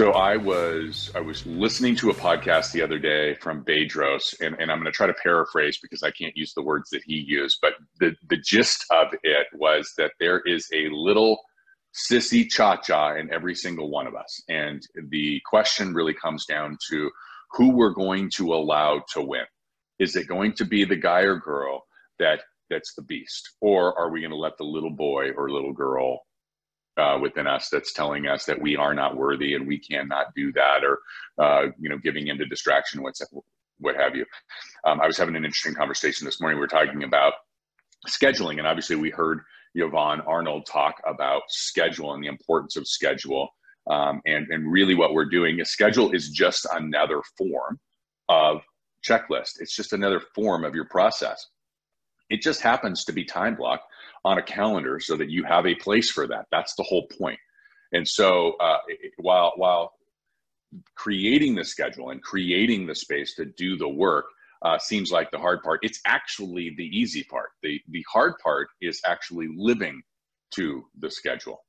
So I was I was listening to a podcast the other day from Bedros, and, and I'm going to try to paraphrase because I can't use the words that he used, but the, the gist of it was that there is a little sissy cha-cha in every single one of us. And the question really comes down to who we're going to allow to win. Is it going to be the guy or girl that that's the beast? Or are we going to let the little boy or little girl uh, within us that's telling us that we are not worthy and we cannot do that or uh, you know giving into distraction what's what have you. Um, i was having an interesting conversation this morning. We were talking about scheduling and obviously we heard yvonne arnold talk about schedule and the importance of schedule um, and, and really what we're doing is schedule is just another form of checklist. It's just another form of your process. It just happens to be time blocked on a calendar so that you have a place for that. That's the whole point. And so uh, while while creating the schedule and creating the space to do the work uh, seems like the hard part, it's actually the easy part. The the hard part is actually living to the schedule.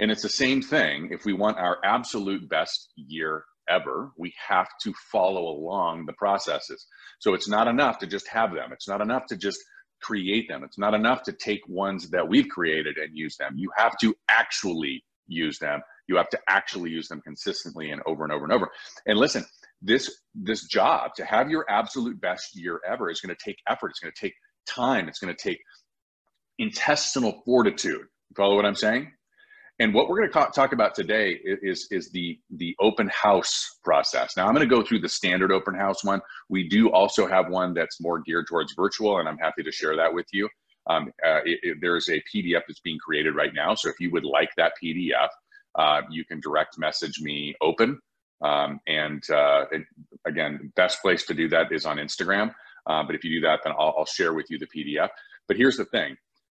And it's the same thing. If we want our absolute best year ever, we have to follow along the processes. So it's not enough to just have them. It's not enough to just create them. It's not enough to take ones that we've created and use them. You have to actually use them. You have to actually use them consistently and over and over and over. And listen, this this job to have your absolute best year ever is going to take effort. It's going to take time. It's going to take intestinal fortitude. You follow what I'm saying? And what we're going to talk about today is, is the, the open house process. Now, I'm going to go through the standard open house one. We do also have one that's more geared towards virtual, and I'm happy to share that with you. Um, uh, it, it, there's a PDF that's being created right now. So if you would like that PDF, uh, you can direct message me open. Um, and, uh, and again, best place to do that is on Instagram. Uh, but if you do that, then I'll, I'll, share with you the PDF. But here's the thing.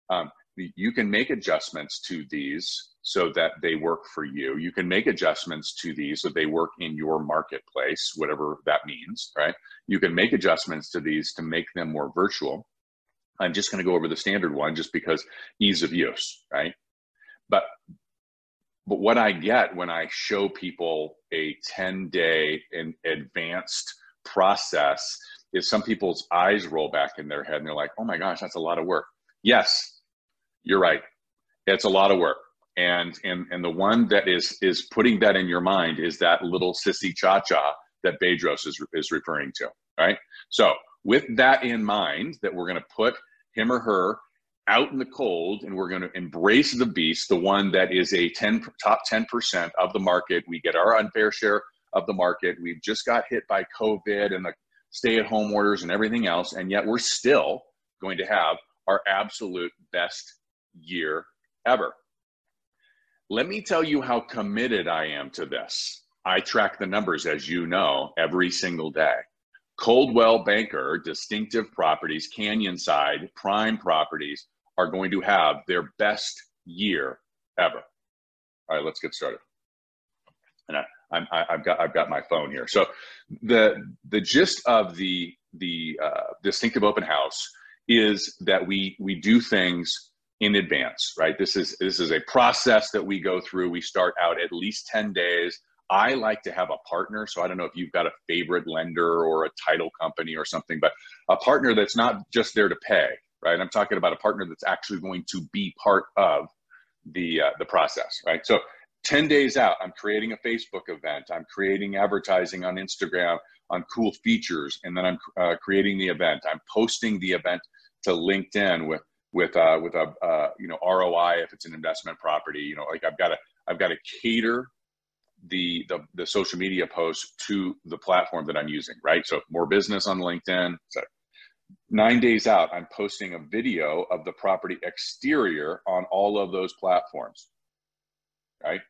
Um, you can make adjustments to these so that they work for you. You can make adjustments to these so they work in your marketplace, whatever that means, right? You can make adjustments to these to make them more virtual. I'm just going to go over the standard one just because ease of use, right? But but what I get when I show people a 10 day in advanced process is some people's eyes roll back in their head and they're like, oh my gosh, that's a lot of work. Yes, you're right. It's a lot of work. And and and the one that is is putting that in your mind is that little sissy cha cha that Bedros is is referring to, right? So with that in mind, that we're going to put him or her out in the cold and we're going to embrace the beast, the one that is a 10 top 10% of the market. We get our unfair share of the market. We've just got hit by COVID and the stay at home orders and everything else. And yet we're still going to have our absolute best year ever. Let me tell you how committed I am to this. I track the numbers, as you know, every single day. Coldwell Banker, distinctive properties, Canyonside, prime properties are going to have their best year ever. All right, let's get started. And I, I, have got I've got my phone here. So the the gist of the the uh, distinctive open house is that we we do things in advance, right? This is this is a process that we go through. We start out at least 10 days. I like to have a partner. So I don't know if you've got a favorite lender or a title company or something, but a partner that's not just there to pay, right? I'm talking about a partner that's actually going to be part of the uh, the process, right? So 10 days out, I'm creating a Facebook event. I'm creating advertising on Instagram on cool features, and then I'm uh, creating the event. I'm posting the event to LinkedIn with with uh, with a uh, you know ROI if it's an investment property. You know, like I've got to I've got to cater the, the the social media posts to the platform that I'm using. Right. So more business on LinkedIn. So nine days out, I'm posting a video of the property exterior on all of those platforms. Right.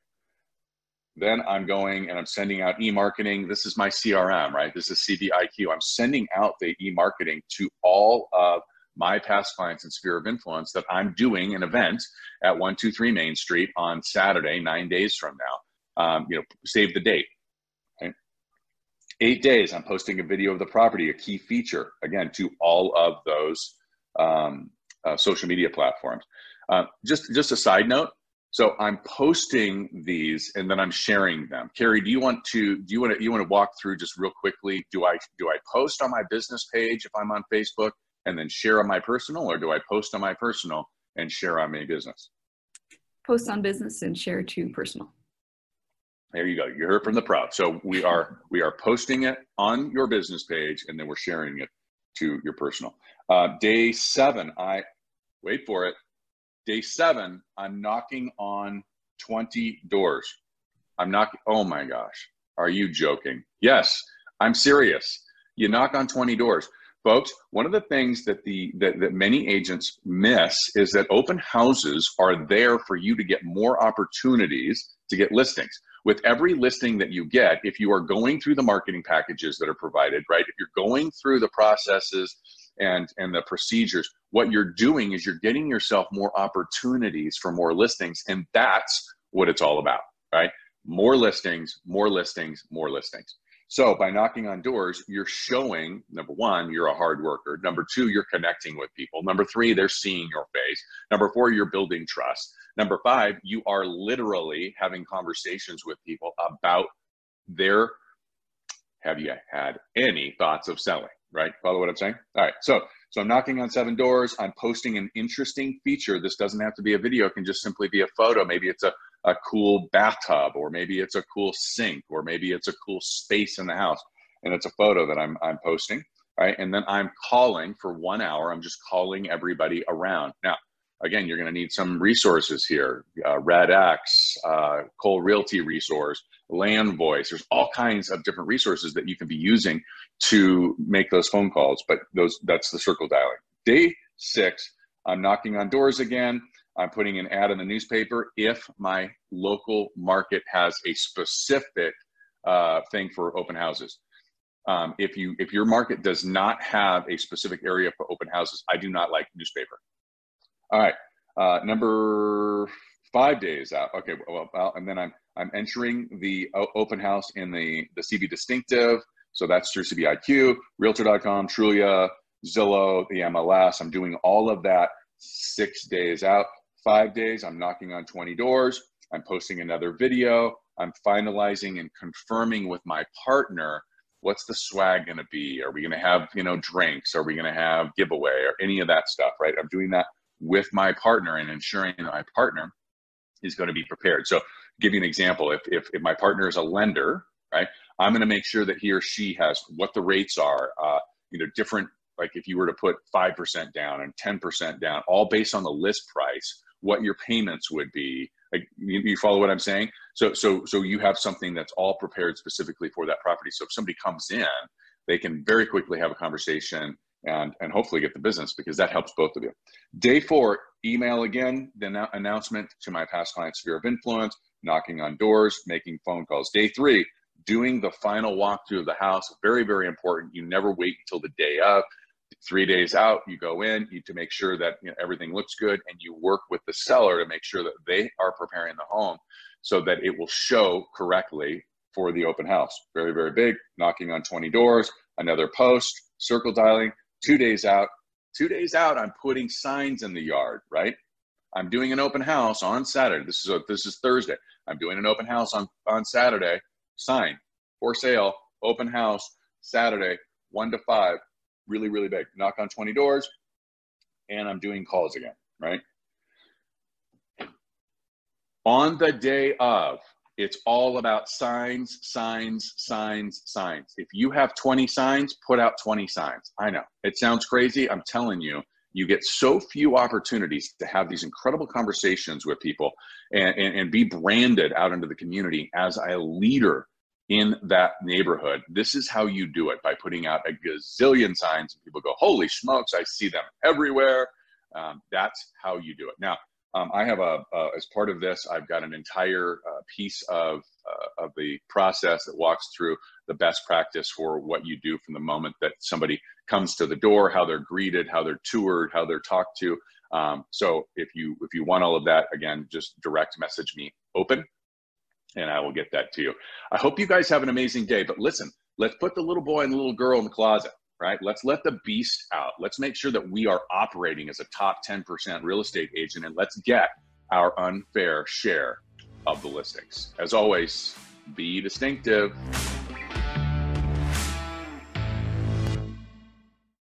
Then I'm going and I'm sending out e-marketing. This is my CRM, right? This is CBIQ. I'm sending out the e-marketing to all of my past clients and sphere of influence that I'm doing an event at 123 Main Street on Saturday, nine days from now. Um, you know, save the date. Okay? Eight days, I'm posting a video of the property, a key feature, again, to all of those um, uh, social media platforms. Uh, just, just a side note. So I'm posting these and then I'm sharing them. Carrie, do you want to do you want to you want to walk through just real quickly? Do I do I post on my business page if I'm on Facebook and then share on my personal, or do I post on my personal and share on my business? Post on business and share to personal. There you go. You heard from the pro. So we are we are posting it on your business page and then we're sharing it to your personal. Uh, day seven, I wait for it. Day seven, I'm knocking on 20 doors. I'm knocking, oh my gosh, are you joking? Yes, I'm serious. You knock on 20 doors. Folks, one of the things that the that, that many agents miss is that open houses are there for you to get more opportunities to get listings. With every listing that you get, if you are going through the marketing packages that are provided, right? If you're going through the processes and and the procedures what you're doing is you're getting yourself more opportunities for more listings and that's what it's all about right more listings more listings more listings so by knocking on doors you're showing number one you're a hard worker number two you're connecting with people number three they're seeing your face number four you're building trust number five you are literally having conversations with people about their have you had any thoughts of selling right? Follow what I'm saying? All right. So, so I'm knocking on seven doors. I'm posting an interesting feature. This doesn't have to be a video. It can just simply be a photo. Maybe it's a, a cool bathtub, or maybe it's a cool sink, or maybe it's a cool space in the house. And it's a photo that I'm, I'm posting. Right. And then I'm calling for one hour. I'm just calling everybody around. Now, again, you're going to need some resources here. Uh, X, uh, Realty resource, Landvoice. There's all kinds of different resources that you can be using to make those phone calls. But those that's the circle dialing. Day six, I'm knocking on doors again. I'm putting an ad in the newspaper if my local market has a specific uh, thing for open houses. Um, if you if your market does not have a specific area for open houses, I do not like newspaper. All right, uh, number five days out. Okay, well, well, and then I'm I'm entering the open house in the the CB distinctive. So that's through CBIQ, Realtor.com, Trulia, Zillow, the MLS. I'm doing all of that six days out. Five days, I'm knocking on 20 doors. I'm posting another video. I'm finalizing and confirming with my partner what's the swag going to be? Are we going to have, you know, drinks? Are we going to have giveaway or any of that stuff, right? I'm doing that with my partner and ensuring that my partner is going to be prepared. So, give you an example. If, if, if my partner is a lender, right, I'm going to make sure that he or she has what the rates are, uh, you know, different, like if you were to put 5% down and 10% down, all based on the list price, what your payments would be. Like, you, you follow what I'm saying? So, so, so you have something that's all prepared specifically for that property. So if somebody comes in, they can very quickly have a conversation and, and hopefully get the business because that helps both of you. Day four, email again, the announcement to my past client sphere of influence, knocking on doors, making phone calls. Day three, doing the final walkthrough of the house. Very, very important. You never wait until the day of. Three days out, you go in you, to make sure that you know, everything looks good, and you work with the seller to make sure that they are preparing the home so that it will show correctly for the open house. Very, very big. Knocking on 20 doors, another post, circle dialing, two days out, two days out, I'm putting signs in the yard, right? I'm doing an open house on Saturday. This is a, this is Thursday. I'm doing an open house on, on Saturday. Sign for sale, open house, Saturday, one to five. Really, really big. Knock on 20 doors, and I'm doing calls again, right? On the day of, it's all about signs, signs, signs, signs. If you have 20 signs, put out 20 signs. I know it sounds crazy. I'm telling you, you get so few opportunities to have these incredible conversations with people and, and, and be branded out into the community as a leader in that neighborhood. This is how you do it by putting out a gazillion signs and people go, Holy smokes, I see them everywhere. Um, that's how you do it. Now, um, I have a, uh, as part of this, I've got an entire uh, piece of, uh, of the process that walks through the best practice for what you do from the moment that somebody comes to the door, how they're greeted, how they're toured, how they're talked to. Um, so if you if you want all of that, again, just direct message me open, and I will get that to you. I hope you guys have an amazing day. But listen, let's put the little boy and the little girl in the closet right? Let's let the beast out. Let's make sure that we are operating as a top 10% real estate agent and let's get our unfair share of the listings. As always, be distinctive.